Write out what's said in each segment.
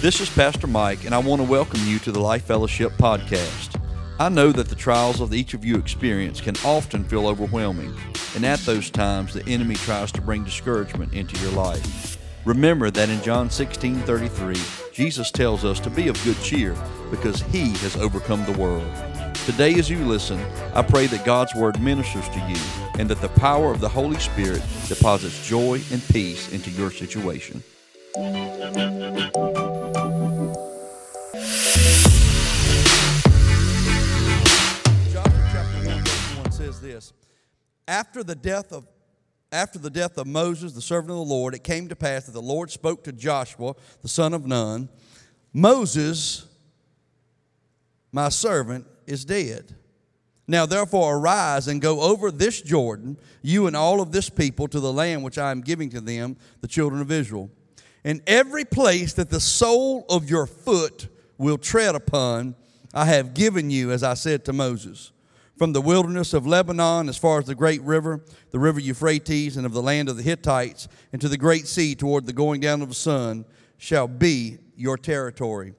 This is Pastor Mike, and I want to welcome you to the Life Fellowship podcast. I know that the trials of each of you experience can often feel overwhelming, and at those times the enemy tries to bring discouragement into your life. Remember that in John 16 33, Jesus tells us to be of good cheer because he has overcome the world. Today, as you listen, I pray that God's Word ministers to you and that the power of the Holy Spirit deposits joy and peace into your situation. Joshua chapter 1, verse 1 says this After the death of after the death of Moses, the servant of the Lord, it came to pass that the Lord spoke to Joshua, the son of Nun, Moses, my servant, is dead. Now therefore arise and go over this Jordan, you and all of this people, to the land which I am giving to them, the children of Israel. And every place that the sole of your foot will tread upon, I have given you, as I said to Moses from the wilderness of Lebanon as far as the great river, the river Euphrates, and of the land of the Hittites, and to the great sea toward the going down of the sun, shall be your territory.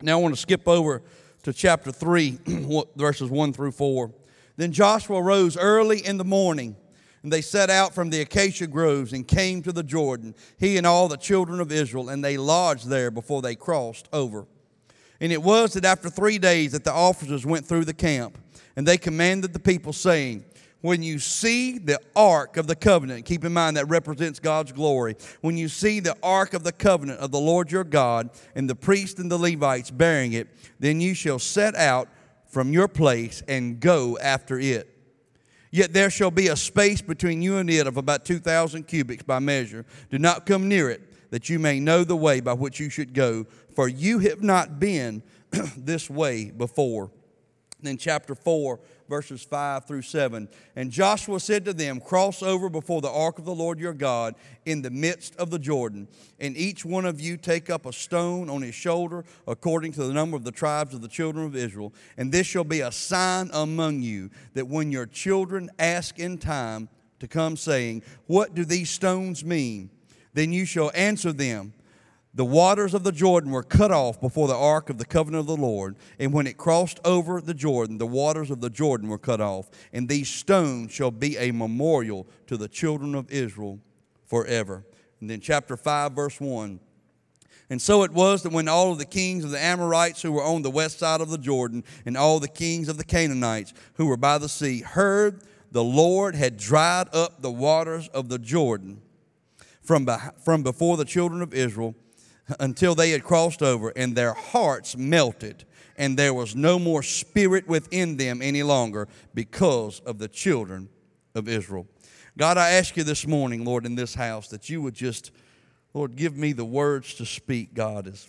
Now I want to skip over to chapter 3, verses 1 through 4. Then Joshua rose early in the morning, and they set out from the acacia groves and came to the Jordan, he and all the children of Israel, and they lodged there before they crossed over. And it was that after three days that the officers went through the camp and they commanded the people, saying, when you see the ark of the covenant, keep in mind that represents God's glory. When you see the ark of the covenant of the Lord your God and the priests and the Levites bearing it, then you shall set out from your place and go after it. Yet there shall be a space between you and it of about 2,000 cubits by measure. Do not come near it, that you may know the way by which you should go, for you have not been this way before in chapter 4, verses 5 through 7. And Joshua said to them, Cross over before the ark of the Lord your God in the midst of the Jordan, and each one of you take up a stone on his shoulder according to the number of the tribes of the children of Israel. And this shall be a sign among you that when your children ask in time to come, saying, What do these stones mean? Then you shall answer them the waters of the Jordan were cut off before the ark of the covenant of the Lord. And when it crossed over the Jordan, the waters of the Jordan were cut off. And these stones shall be a memorial to the children of Israel forever. And then, chapter 5, verse 1. And so it was that when all of the kings of the Amorites who were on the west side of the Jordan, and all the kings of the Canaanites who were by the sea, heard the Lord had dried up the waters of the Jordan from, from before the children of Israel until they had crossed over, and their hearts melted, and there was no more spirit within them any longer because of the children of Israel. God, I ask you this morning, Lord, in this house, that you would just, Lord, give me the words to speak, God, as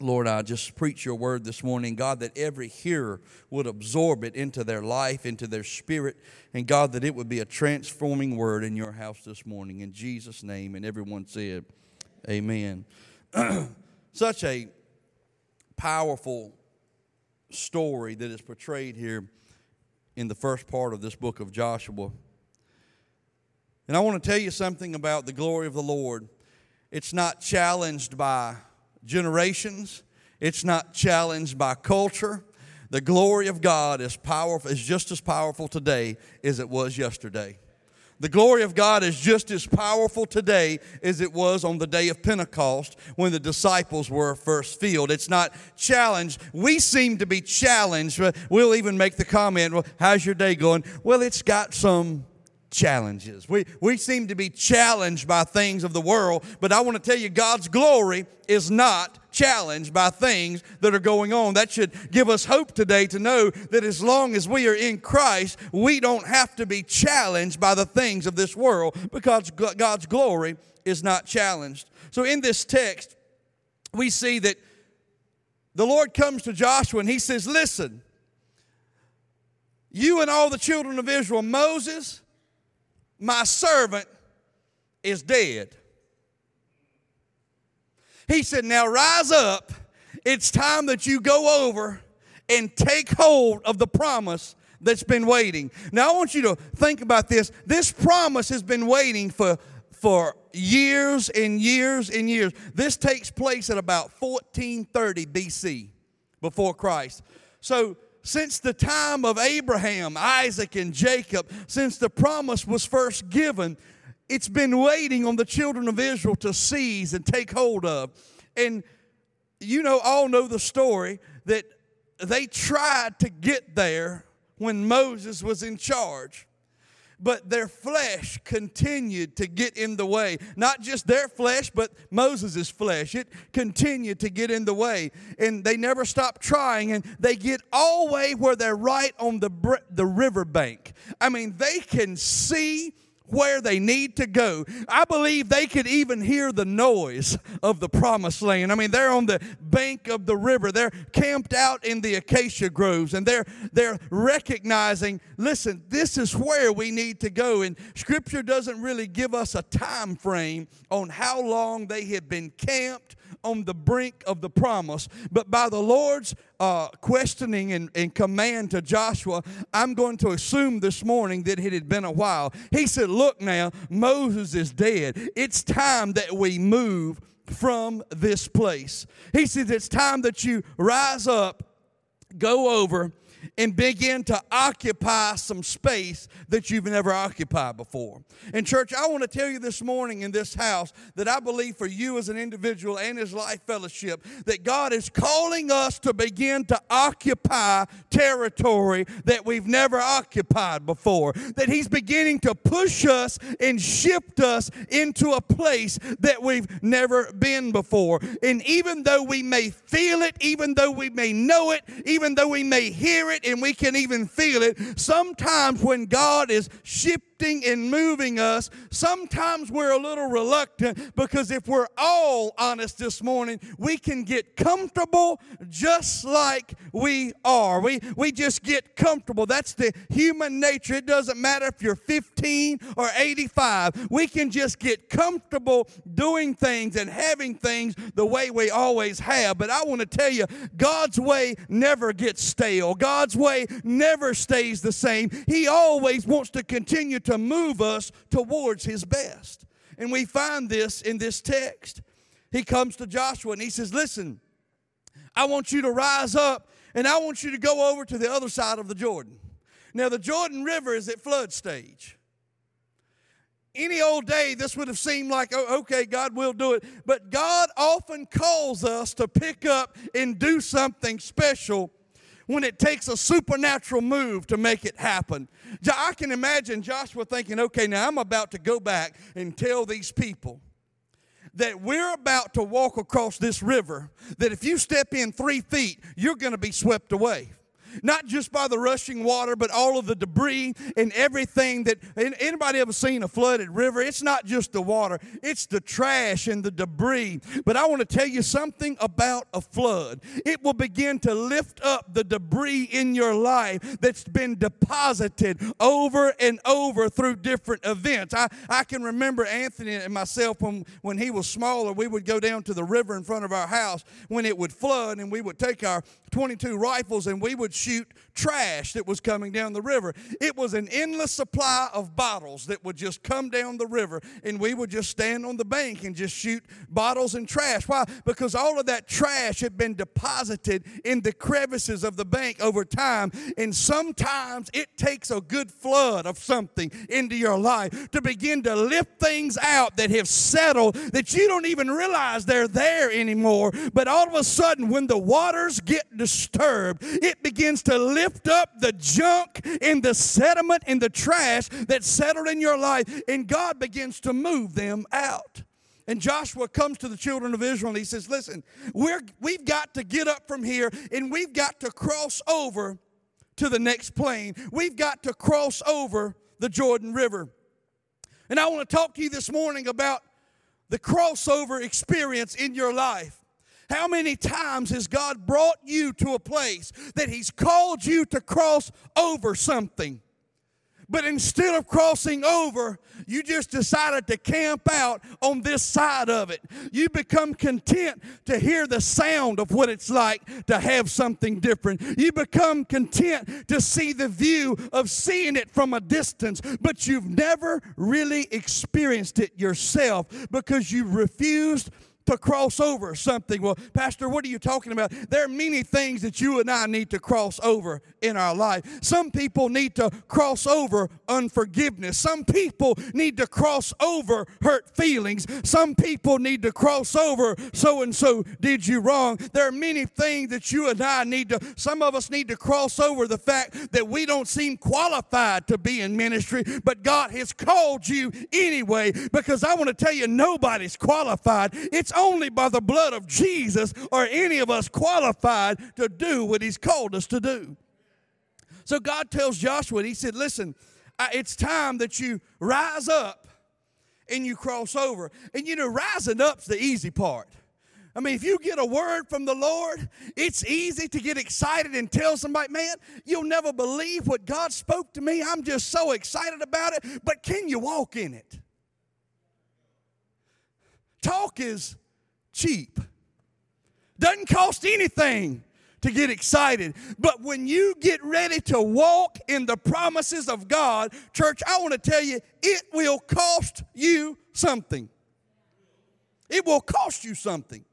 Lord, I just preach your word this morning, God, that every hearer would absorb it into their life, into their spirit, and God, that it would be a transforming word in your house this morning. In Jesus' name, and everyone said, Amen. such a powerful story that is portrayed here in the first part of this book of Joshua. And I want to tell you something about the glory of the Lord. It's not challenged by generations, it's not challenged by culture. The glory of God is powerful, is just as powerful today as it was yesterday. The glory of God is just as powerful today as it was on the day of Pentecost when the disciples were first filled. It's not challenged. We seem to be challenged. We'll even make the comment, well, how's your day going? Well, it's got some challenges. We, we seem to be challenged by things of the world, but I want to tell you, God's glory is not challenged by things that are going on. That should give us hope today to know that as long as we are in Christ, we don't have to be challenged by the things of this world because God's glory is not challenged. So in this text, we see that the Lord comes to Joshua and he says, Listen, you and all the children of Israel, Moses, my servant is dead. He said, Now rise up. It's time that you go over and take hold of the promise that's been waiting. Now, I want you to think about this. This promise has been waiting for, for years and years and years. This takes place at about 1430 BC before Christ. So, since the time of Abraham, Isaac, and Jacob, since the promise was first given, it's been waiting on the children of Israel to seize and take hold of. And you know, all know the story that they tried to get there when Moses was in charge. But their flesh continued to get in the way. Not just their flesh, but Moses' flesh. It continued to get in the way. And they never stopped trying. And they get all the way where they're right on the, the riverbank. I mean, they can see where they need to go. I believe they could even hear the noise of the promised land. I mean, they're on the bank of the river. They're camped out in the acacia groves and they're they're recognizing, listen, this is where we need to go. And scripture doesn't really give us a time frame on how long they had been camped on the brink of the promise. But by the Lord's uh, questioning and, and command to Joshua, I'm going to assume this morning that it had been a while. He said, Look now, Moses is dead. It's time that we move from this place. He says, It's time that you rise up, go over, and begin to occupy some space that you've never occupied before. And, church, I want to tell you this morning in this house that I believe for you as an individual and as life fellowship that God is calling us to begin to occupy territory that we've never occupied before. That He's beginning to push us and shift us into a place that we've never been before. And even though we may feel it, even though we may know it, even though we may hear it, and we can even feel it. Sometimes when God is shifting and moving us, sometimes we're a little reluctant because if we're all honest this morning, we can get comfortable just like we are. We, we just get comfortable. That's the human nature. It doesn't matter if you're 15 or 85. We can just get comfortable doing things and having things the way we always have. But I want to tell you, God's way never gets stale. God's way never stays the same. He always wants to continue to move us towards His best. And we find this in this text. He comes to Joshua and he says, Listen, I want you to rise up and I want you to go over to the other side of the Jordan. Now, the Jordan River is at flood stage. Any old day, this would have seemed like, oh, okay, God will do it. But God often calls us to pick up and do something special when it takes a supernatural move to make it happen. I can imagine Joshua thinking, okay, now I'm about to go back and tell these people that we're about to walk across this river, that if you step in three feet, you're going to be swept away not just by the rushing water, but all of the debris and everything that anybody ever seen a flooded river? It's not just the water, it's the trash and the debris. But I want to tell you something about a flood. It will begin to lift up the debris in your life that's been deposited over and over through different events. I, I can remember Anthony and myself when, when he was smaller, we would go down to the river in front of our house when it would flood, and we would take our 22 rifles and we would shoot trash that was coming down the river. It was an endless supply of bottles that would just come down the river, and we would just stand on the bank and just shoot bottles and trash. Why? Because all of that trash had been deposited in the crevices of the bank over time, and sometimes it takes a good flood of something into your life to begin to lift things out that have settled that you don't even realize they're there anymore. But all of a sudden, when the waters get disturbed, it begins to lift up the junk and the sediment and the trash that settled in your life, and God begins to move them out. And Joshua comes to the children of Israel and he says, Listen, we're, we've got to get up from here and we've got to cross over to the next plain. We've got to cross over the Jordan River. And I want to talk to you this morning about the crossover experience in your life. How many times has God brought you to a place that He's called you to cross over something? But instead of crossing over, you just decided to camp out on this side of it. You become content to hear the sound of what it's like to have something different. You become content to see the view of seeing it from a distance, but you've never really experienced it yourself because you refused to cross over something. Well, Pastor, what are you talking about? There are many things that you and I need to cross over in our life. Some people need to cross over unforgiveness. Some people need to cross over hurt feelings. Some people need to cross over so and so did you wrong. There are many things that you and I need to, some of us need to cross over the fact that we don't seem qualified to be in ministry, but God has called you anyway because I want to tell you, nobody's qualified. It's only by the blood of Jesus are any of us qualified to do what He's called us to do. So God tells Joshua, He said, Listen, it's time that you rise up and you cross over. And you know, rising up's the easy part. I mean, if you get a word from the Lord, it's easy to get excited and tell somebody, man, you'll never believe what God spoke to me. I'm just so excited about it. But can you walk in it? Talk is cheap. Doesn't cost anything to get excited. But when you get ready to walk in the promises of God, church, I want to tell you, it will cost you something. It will cost you something.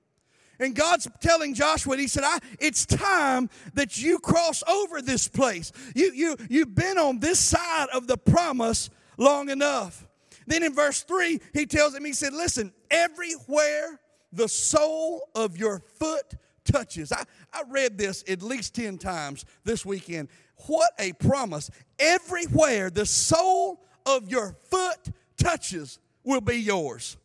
And God's telling Joshua, He said, I, It's time that you cross over this place. You, you, you've been on this side of the promise long enough. Then in verse 3, He tells him, He said, Listen, everywhere the sole of your foot touches. I, I read this at least 10 times this weekend. What a promise. Everywhere the sole of your foot touches will be yours.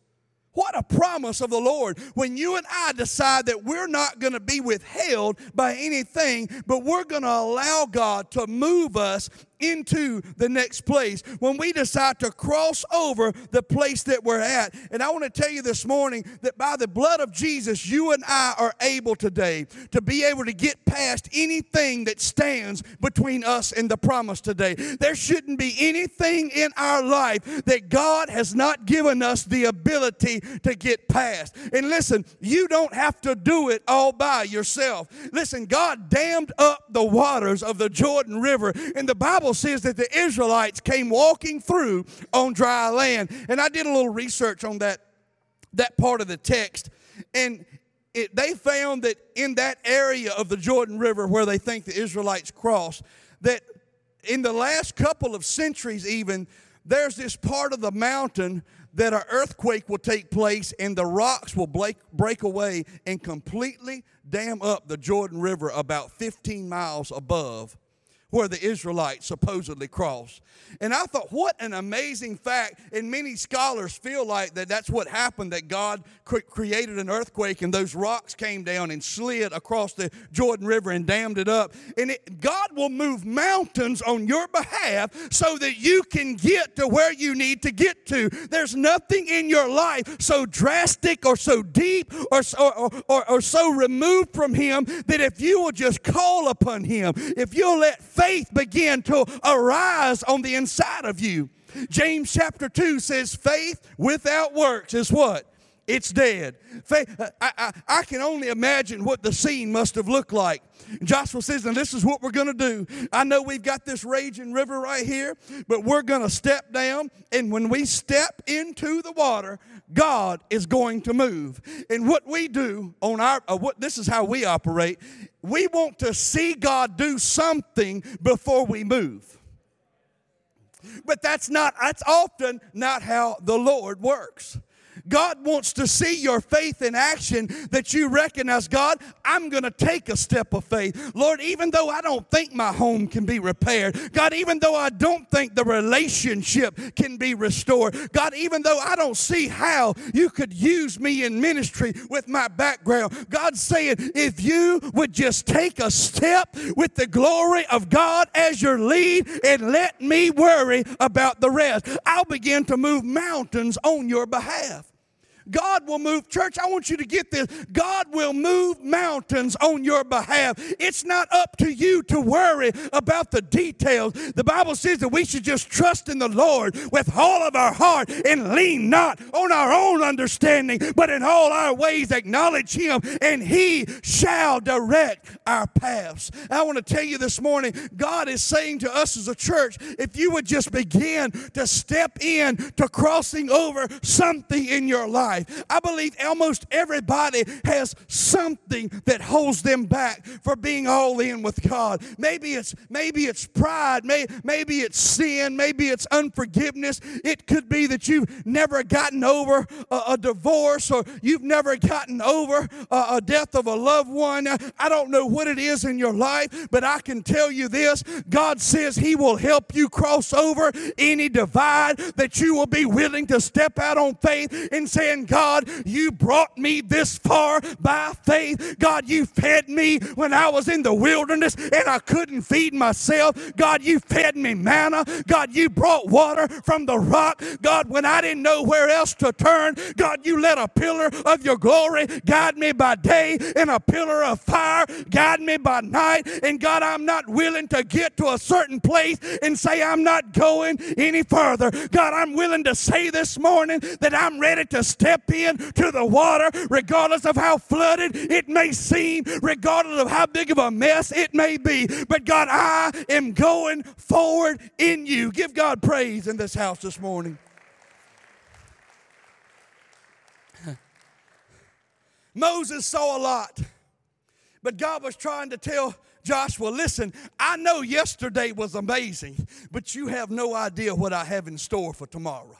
What a promise of the Lord when you and I decide that we're not going to be withheld by anything, but we're going to allow God to move us into the next place when we decide to cross over the place that we're at. And I want to tell you this morning that by the blood of Jesus, you and I are able today to be able to get past anything that stands between us and the promise today. There shouldn't be anything in our life that God has not given us the ability to get past. And listen, you don't have to do it all by yourself. Listen, God dammed up the waters of the Jordan River, and the Bible Bible says that the Israelites came walking through on dry land. And I did a little research on that, that part of the text. And it, they found that in that area of the Jordan River where they think the Israelites crossed, that in the last couple of centuries, even, there's this part of the mountain that an earthquake will take place and the rocks will break, break away and completely dam up the Jordan River about 15 miles above where the Israelites supposedly crossed. And I thought, what an amazing fact. And many scholars feel like that that's what happened, that God cre- created an earthquake and those rocks came down and slid across the Jordan River and dammed it up. And it, God will move mountains on your behalf so that you can get to where you need to get to. There's nothing in your life so drastic or so deep or, or, or, or so removed from Him that if you will just call upon Him, if you'll let faith begin to arise on the inside of you. James chapter 2 says, faith without works is what? It's dead. I, I, I, can only imagine what the scene must have looked like. Joshua says, and this is what we're going to do. I know we've got this raging river right here, but we're going to step down. And when we step into the water, God is going to move. And what we do on our, uh, what this is how we operate. We want to see God do something before we move. But that's not, that's often not how the Lord works. God wants to see your faith in action that you recognize, God, I'm going to take a step of faith. Lord, even though I don't think my home can be repaired, God, even though I don't think the relationship can be restored, God, even though I don't see how you could use me in ministry with my background, God's saying, if you would just take a step with the glory of God as your lead and let me worry about the rest, I'll begin to move mountains on your behalf. God will move. Church, I want you to get this. God will move mountains on your behalf. It's not up to you to worry about the details. The Bible says that we should just trust in the Lord with all of our heart and lean not on our own understanding, but in all our ways acknowledge Him, and He shall direct our paths. I want to tell you this morning, God is saying to us as a church, if you would just begin to step in to crossing over something in your life, I believe almost everybody has something that holds them back for being all in with God. Maybe it's maybe it's pride, may, maybe it's sin, maybe it's unforgiveness. It could be that you've never gotten over a, a divorce or you've never gotten over a, a death of a loved one. I don't know what it is in your life, but I can tell you this God says He will help you cross over any divide, that you will be willing to step out on faith and saying, God, you brought me this far by faith. God, you fed me when I was in the wilderness and I couldn't feed myself. God, you fed me manna. God, you brought water from the rock. God, when I didn't know where else to turn, God, you let a pillar of your glory guide me by day and a pillar of fire guide me by night. And God, I'm not willing to get to a certain place and say I'm not going any further. God, I'm willing to say this morning that I'm ready to step in to the water, regardless of how flooded it may seem, regardless of how big of a mess it may be. But God, I am going forward in you. Give God praise in this house this morning. Moses saw a lot, but God was trying to tell Joshua, listen, I know yesterday was amazing, but you have no idea what I have in store for tomorrow.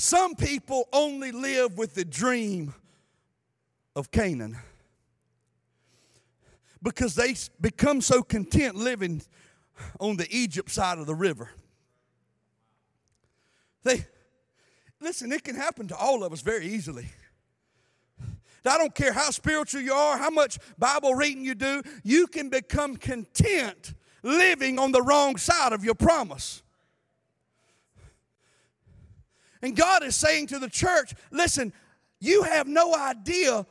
Some people only live with the dream of Canaan because they become so content living on the Egypt side of the river. They listen, it can happen to all of us very easily. I don't care how spiritual you are, how much Bible reading you do, you can become content living on the wrong side of your promise. And God is saying to the church, listen, you have no idea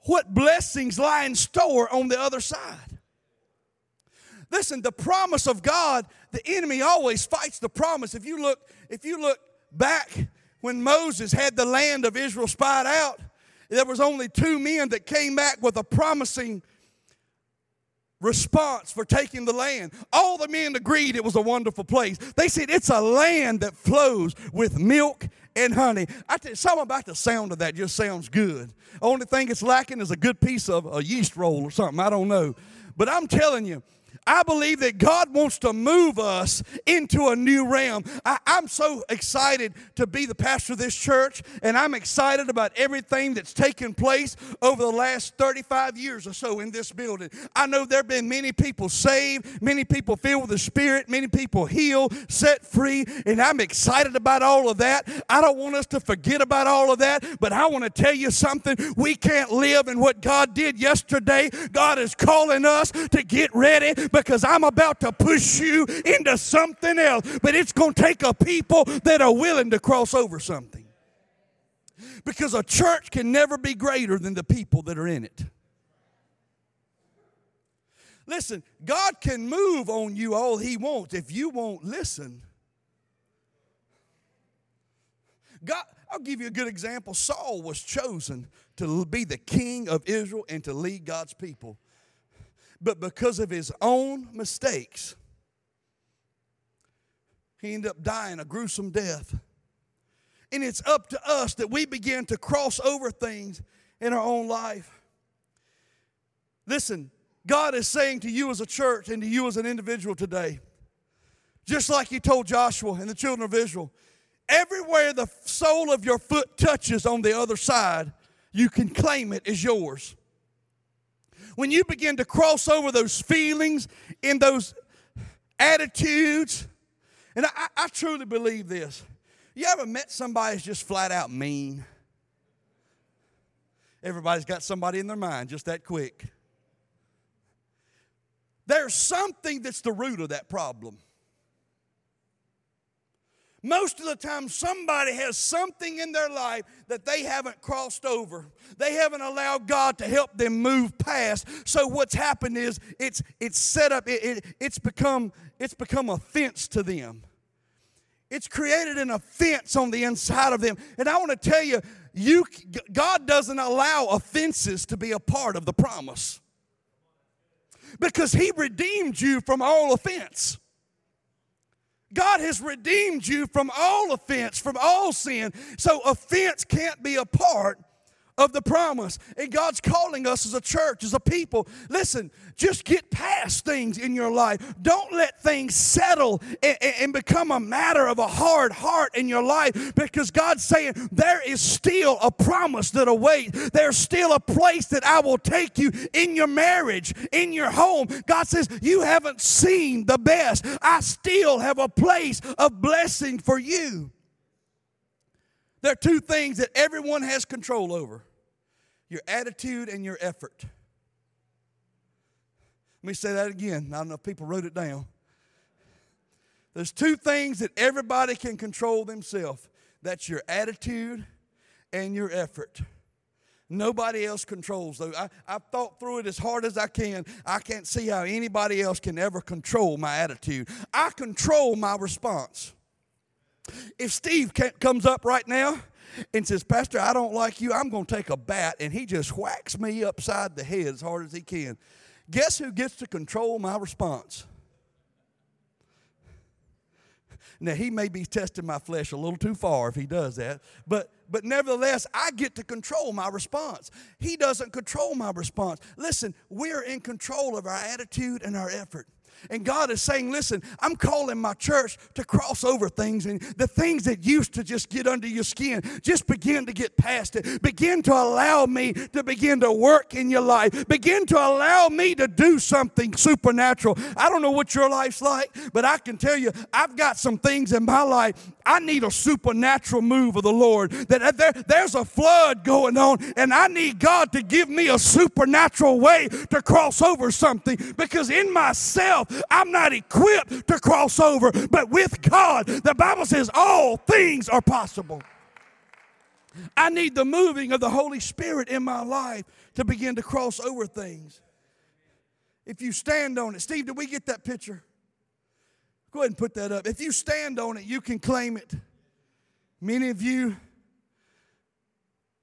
what blessings lie in store on the other side. Listen, the promise of God, the enemy always fights the promise. If you look, if you look back when Moses had the land of Israel spied out, there was only two men that came back with a promising response for taking the land. All the men agreed it was a wonderful place. They said it's a land that flows with milk and honey. I tell you, something about the sound of that just sounds good. Only thing it's lacking is a good piece of a yeast roll or something. I don't know. But I'm telling you, I believe that God wants to move us into a new realm. I, am so excited to be the pastor of this church, and I'm excited about everything that's taken place over the last 35 years or so in this building. I know there have been many people saved, many people filled with the Spirit, many people healed, set free, and I'm excited about all of that. I don't want us to forget about all of that, but I want to tell you something. We can't live in what God did yesterday. God is calling us to get ready because I'm about to push you into something else. But it's going to take a people that are willing to cross over something. Because a church can never be greater than the people that are in it. Listen, God can move on you all He wants if you won't listen. God, I'll give you a good example. Saul was chosen to be the king of Israel and to lead God's people but because of his own mistakes, he ended up dying a gruesome death. And it's up to us that we begin to cross over things in our own life. Listen, God is saying to you as a church and to you as an individual today, just like He told Joshua and the children of Israel, everywhere the sole of your foot touches on the other side, you can claim it as yours when you begin to cross over those feelings and those attitudes, and I, I truly believe this. You ever met somebody that's just flat out mean? Everybody's got somebody in their mind just that quick. There's something that's the root of that problem. Most of the time, somebody has something in their life that they haven't crossed over. They haven't allowed God to help them move past. So what's happened is it's it's set up. It, it, it's become it's become a fence to them. It's created an offense on the inside of them. And I want to tell you, you God doesn't allow offenses to be a part of the promise because He redeemed you from all offense. God has redeemed you from all offense, from all sin. So offense can't be a part of the promise. And God's calling us as a church, as a people. Listen, just get past things in your life. Don't let things settle and, and, become a matter of a hard heart in your life because God's saying there is still a promise that awaits. There's still a place that I will take you in your marriage, in your home. God says, You haven't seen the best. I still have a place of blessing for you. There are two things that everyone has control over your attitude and your effort. Let me say that again. I don't know if people wrote it down. There's two things that everybody can control themselves that's your attitude and your effort. Nobody else controls those. I, I've thought through it as hard as I can. I can't see how anybody else can ever control my attitude. I control my response. If Steve comes up right now and says, Pastor, I don't like you, I'm going to take a bat, and he just whacks me upside the head as hard as he can. Guess who gets to control my response? Now he may be testing my flesh a little too far if he does that, but but nevertheless I get to control my response. He doesn't control my response. Listen, we're in control of our attitude and our effort. And God is saying, listen, I'm calling my church to cross over things and the things that used to just get under your skin, just begin to get past it. Begin to allow me to begin to work in your life. Begin to allow me to do something supernatural. I don't know what your life's like, but I can tell you, I've got some things in my life. I need a supernatural move of the Lord. That uh, there, there's a flood going on, and I need God to give me a supernatural way to cross over something because in myself, I'm not equipped to cross over, but with God, the Bible says all things are possible. I need the moving of the Holy Spirit in my life to begin to cross over things. If you stand on it, Steve, did we get that picture? Go ahead and put that up. If you stand on it, you can claim it. Many of you,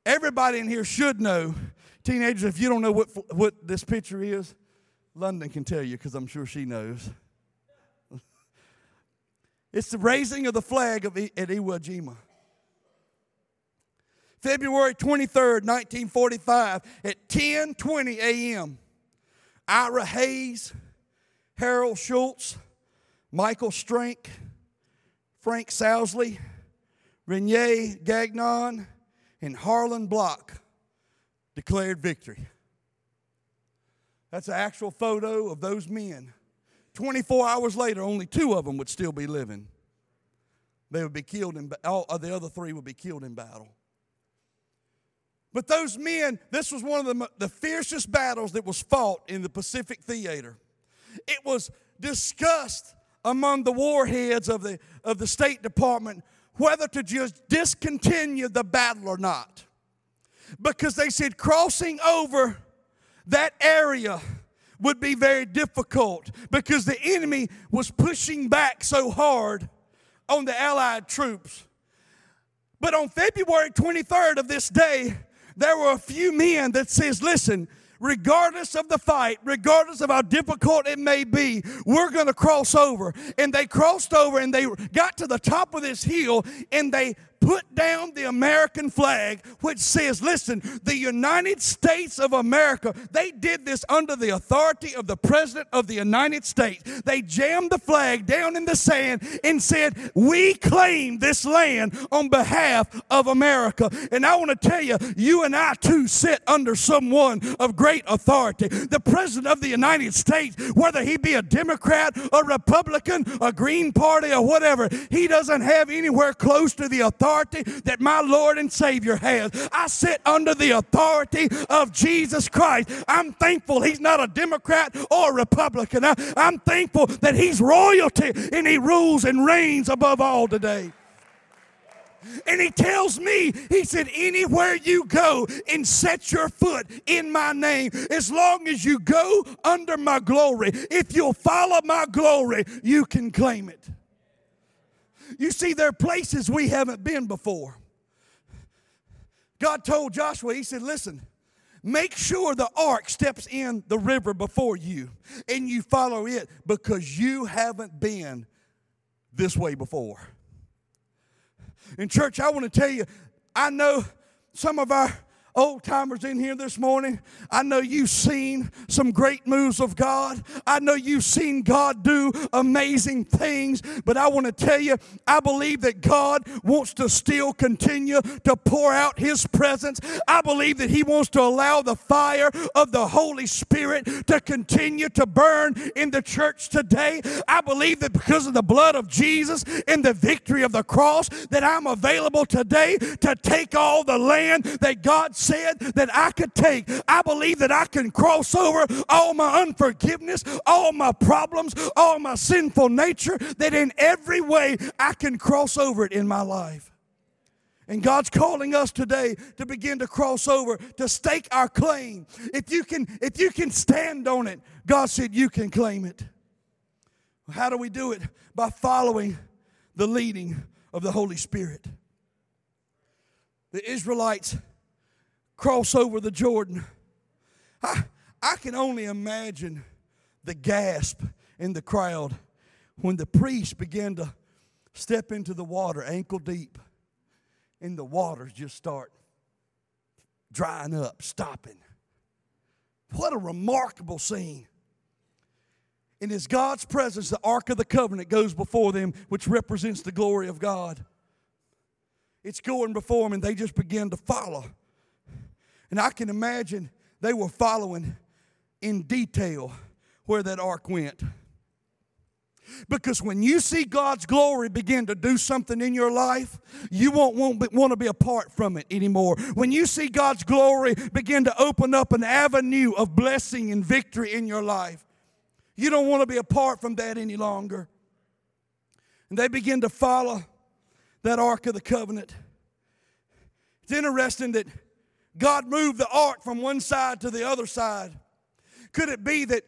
everybody in here should know. Teenagers, if you don't know what, what this picture is, London can tell you because I'm sure she knows. it's the raising of the flag of, at Iwo Jima. February 23rd, 1945, at 10:20 a.m. Ira Hayes, Harold Schultz, Michael Strank, Frank Sousley, Rene Gagnon, and Harlon Block declared victory. That's an actual photo of those men. 24 hours later, only two of them would still be living. They would be killed in all uh, the other three would be killed in battle. But those men, this was one of the, the fiercest battles that was fought in the Pacific theater. It was discussed among the warheads of the, of the State Department whether to just discontinue the battle or not. Because they said crossing over that area would be very difficult because the enemy was pushing back so hard on the Allied troops. But on February 23rd of this day, there were a few men that says, listen, regardless of the fight, regardless of how difficult it may be, we're going to cross over. And they crossed over and they got to the top of this hill and they put down the American flag, which says, listen, the United States of America, they did this under the authority of the President of the United States. They jammed the flag down in the sand and said, We claim this land on behalf of America. And I want to tell you, you and I too sit under someone of great authority. The President of the United States, whether he be a Democrat, a Republican, a Green Party, or whatever, he doesn't have anywhere close to the authority authority that my Lord and Savior has. I sit under the authority of Jesus Christ. I'm thankful He's not a Democrat or a Republican. I, am thankful that He's royalty and He rules and reigns above all today. And he tells me, he said, anywhere you go and set your foot in my name, as long as you go under my glory, if you'll follow my glory, you can claim it. You see, there are places we haven't been before. God told Joshua, He said, Listen, make sure the ark steps in the river before you and you follow it because you haven't been this way before. In church, I want to tell you, I know some of our old timers in here this morning, I know you've seen some great moves of God. I know you've seen God do amazing things, but I want to tell you, I believe that God wants to still continue to pour out His presence. I believe that He wants to allow the fire of the Holy Spirit to continue to burn in the church today. I believe that because of the blood of Jesus and the victory of the cross, that I'm available today to take all the land that God said that I could take. I believe that I can cross over all my unforgiveness, all my problems, all my sinful nature, that in every way I can cross over it in my life. And God's calling us today to begin to cross over, to stake our claim. If you can, if you can stand on it, God said you can claim it. How do we do it? By following the leading of the Holy Spirit. The Israelites cross over the Jordan. I, I can only imagine the gasp in the crowd when the priest began to step into the water ankle deep and the waters just start drying up, stopping. What a remarkable scene. And as God's presence, the Ark of the Covenant goes before them, which represents the glory of God. It's going before them, and they just begin to follow. And I can imagine they were following in detail where that ark went. Because when you see God's glory begin to do something in your life, you won't want, to be apart from it anymore. When you see God's glory begin to open up an avenue of blessing and victory in your life, you don't want to be apart from that any longer. And they begin to follow that Ark of the Covenant. It's interesting that God moved the ark from one side to the other side? Could it be that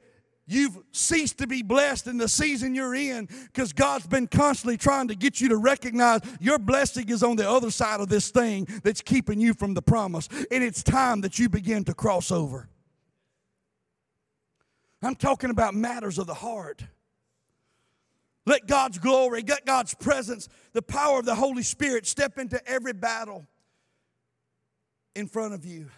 you've ceased to be blessed in the season you're in because God's been constantly trying to get you to recognize your blessing is on the other side of this thing that's keeping you from the promise. And it's time that you begin to cross over. I'm talking about matters of the heart. Let God's glory, let God's presence, the power of the Holy Spirit step into every battle in front of you.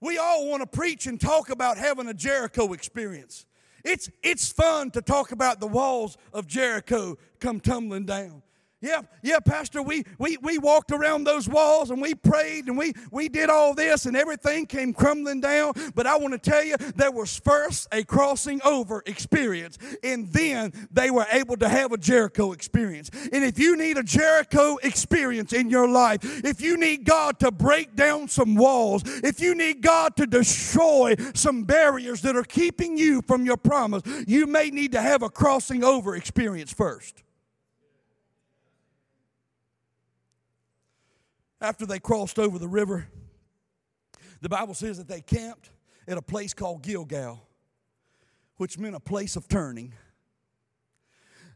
We all want to preach and talk about having a Jericho experience. It's, it's fun to talk about the walls of Jericho come tumbling down. Yeah, yeah, Pastor, we, we, we walked around those walls and we prayed and we, we did all this and everything came crumbling down. But I want to tell you, there was first a crossing over experience and then they were able to have a Jericho experience. And if you need a Jericho experience in your life, if you need God to break down some walls, if you need God to destroy some barriers that are keeping you from your promise, you may need to have a crossing over experience first. After they crossed over the river, the Bible says that they camped at a place called Gilgal, which meant a place of turning.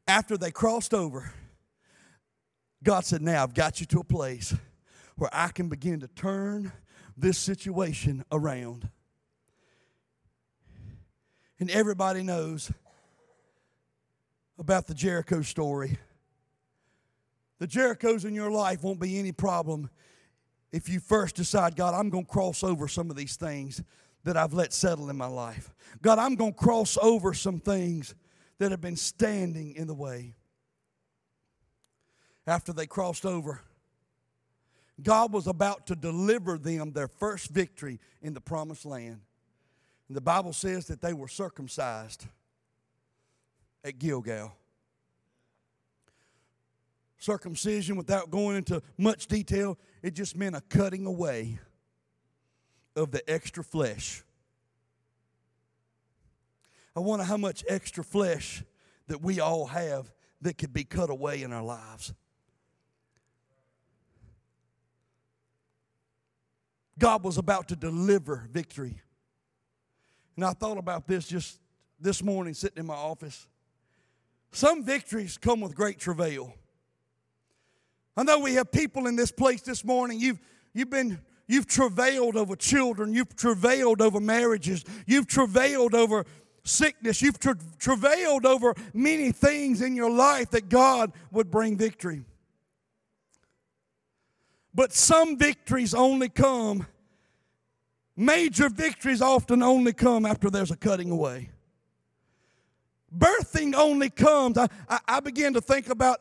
After they crossed over, God said, Now I've got you to a place where I can begin to turn this situation around. And everybody knows about the Jericho story. The Jerichos in your life won't be any problem if you first decide, God, I'm going to cross over some of these things that I've let settle in my life. God, I'm going to cross over some things that have been standing in the way. After they crossed over, God was about to deliver them their first victory in the promised land. And the Bible says that they were circumcised at Gilgal circumcision without going into much detail. It just meant a cutting away of the extra flesh. I wonder how much extra flesh that we all have that could be cut away in our lives. God was about to deliver victory. And I thought about this just this morning sitting in my office. Some victories come with great travail. I know we have people in this place this morning. You've, you've been You've travailed over children. You've travailed over marriages. You've travailed over sickness. You've tra- travailed over many things in your life that God would bring victory. But some victories only come, major victories often only come after there's a cutting away. Birthing only comes. I, I, I began to think about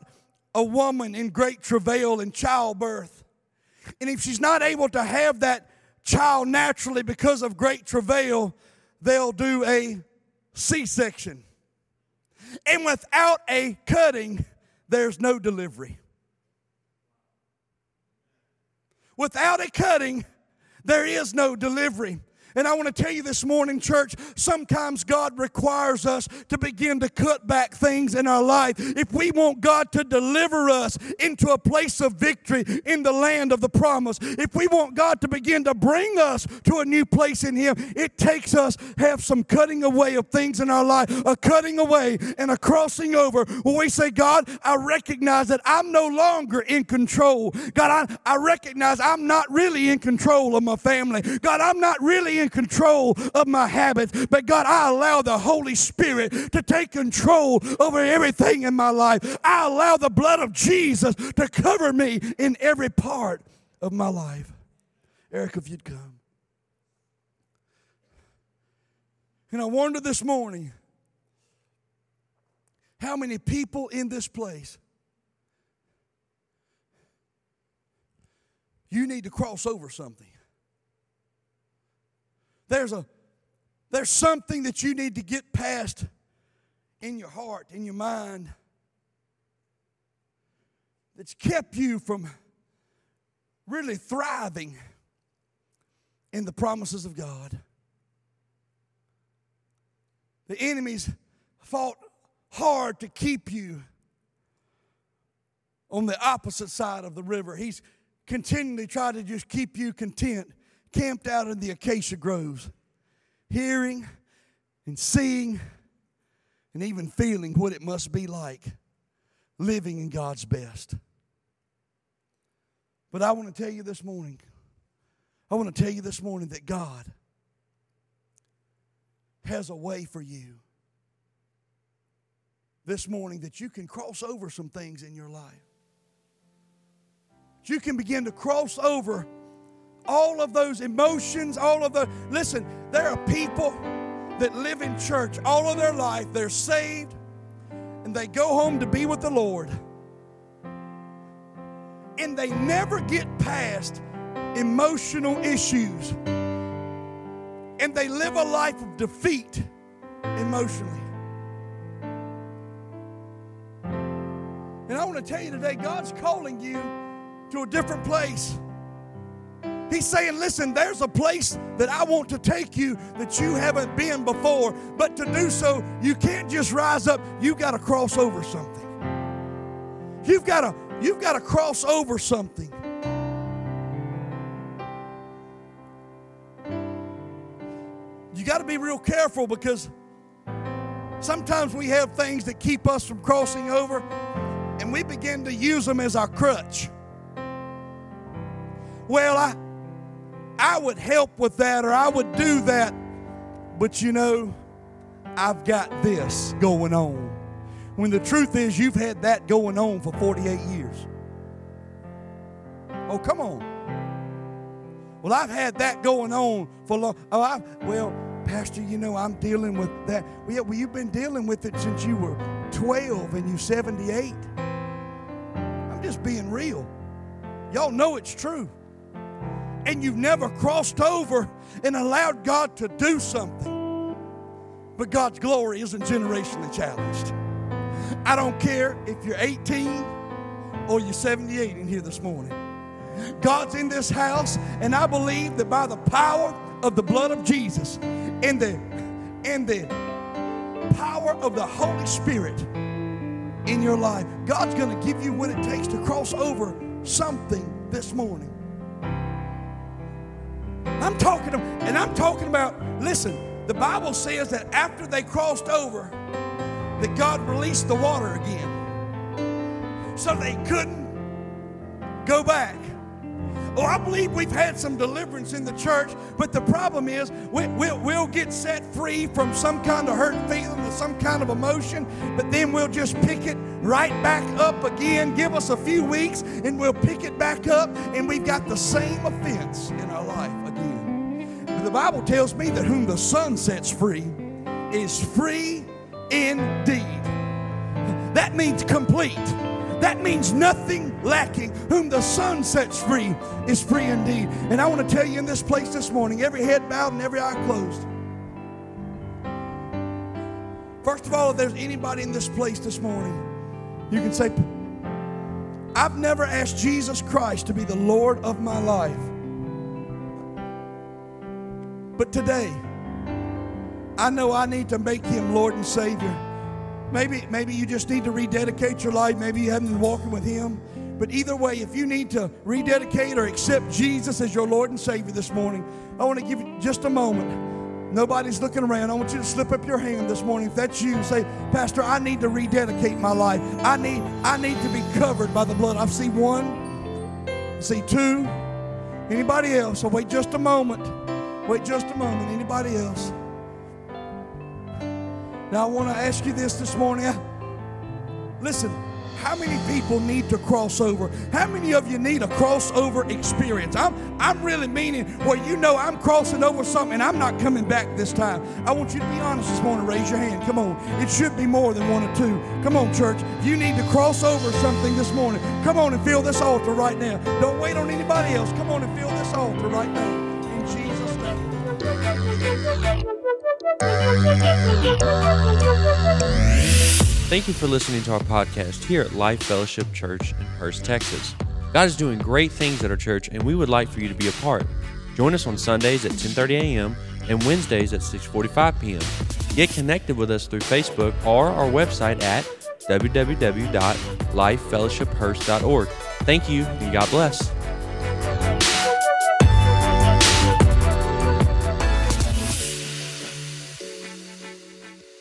a woman in great travail and childbirth. And if she's not able to have that child naturally because of great travail, they'll do a C section. And without a cutting, there's no delivery. Without a cutting, there is no delivery. And I want to tell you this morning, church, sometimes God requires us to begin to cut back things in our life. If we want God to deliver us into a place of victory in the land of the promise, if we want God to begin to bring us to a new place in Him, it takes us have some cutting away of things in our life, a cutting away and a crossing over where we say, God, I recognize that I'm no longer in control. God, I, I recognize I'm not really in control of my family. God, I'm not really in control of my habits, but God, I allow the Holy Spirit to take control over everything in my life. I allow the blood of Jesus to cover me in every part of my life. Eric, if you'd come. And I wonder this morning how many people in this place you need to cross over something. There's a there's something that you need to get past in your heart, in your mind, that's kept you from really thriving in the promises of God. The enemies fought hard to keep you on the opposite side of the river. He's continually tried to just keep you content camped out in the acacia groves, hearing and seeing and even feeling what it must be like living in God's best. But I want to tell you this morning, I want to tell you this morning that God has a way for you this morning that you can cross over some things in your life. You can begin to cross over all of those emotions, all of the. Listen, there are people that live in church all of their life, they're saved, and they go home to be with the Lord. And they never get past emotional issues. And they live a life of defeat emotionally. And I want to tell you today, God's calling you to a different place. He's saying, listen, there's a place that I want to take you that you haven't been before. But to do so, you can't just rise up. You've got to cross over something. You've got to, you've got to cross over something. You got to be real careful because sometimes we have things that keep us from crossing over and we begin to use them as our crutch. Well, I I would help with that or I would do that. But you know, I've got this going on. When the truth is, you've had that going on for 48 years. Oh, come on. Well, I've had that going on for long. Oh, I, well, Pastor, you know, I'm dealing with that. Well, yeah, well, you've been dealing with it since you were 12 and you're 78. I'm just being real. Y'all know it's true and you've never crossed over and allowed God to do something. But God's glory isn't generationally challenged. I don't care if you're 18 or you're 78 in here this morning. God's in this house, and I believe that by the power of the blood of Jesus and the and the power of the Holy Spirit in your life, God's going to give you what it takes to cross over something this morning. I'm talking, and I'm talking about, listen, the Bible says that after they crossed over, that God released the water again. So they couldn't go back. Oh, I believe we've had some deliverance in the church, but the problem is we, will we'll get set free from some kind of hurt feeling or some kind of emotion, but then we'll just pick it right back up again. Give us a few weeks and we'll pick it back up, and we've got the same offense in our life the Bible tells me that whom the Son sets free is free indeed. That means complete. That means nothing lacking. Whom the Son sets free is free indeed. And I want to tell you in this place this morning, every head bowed and every eye closed. First of all, if there's anybody in this place this morning, you can say, I've never asked Jesus Christ to be the Lord of my life. But today, I know I need to make him Lord and Savior. Maybe, maybe you just need to rededicate your life. Maybe you haven't been walking with Him. But either way, if you need to rededicate or accept Jesus as your Lord and Savior this morning, I want to give you just a moment. Nobody's looking around. I want you to slip up your hand this morning. If that's you, say, Pastor, I need to rededicate my life. I need, I need to be covered by the blood. I've seen one, I see two. Anybody else? I'll wait just a moment. Wait just a moment. Anybody else? Now, I want to ask you this this morning. Listen, how many people need to cross over? How many of you need a crossover experience? I'm, I'm really meaning where you know I'm crossing over something and I'm not coming back this time. I want you to be honest this morning. Raise your hand. Come on. It should be more than one or two. Come on, church. You need to cross over something this morning, come on and fill this altar right now. Don't wait on anybody else. Come on and fill this altar right now. Thank you for listening to our podcast here at Life Fellowship Church in Hurst, Texas. God is doing great things at our church, and we would like for you to be a part. Join us on Sundays at 10:30 a.m. and Wednesdays at 6:45 p.m. Get connected with us through Facebook or our website at www.lifefellowshiphurst.org. Thank you, and God bless.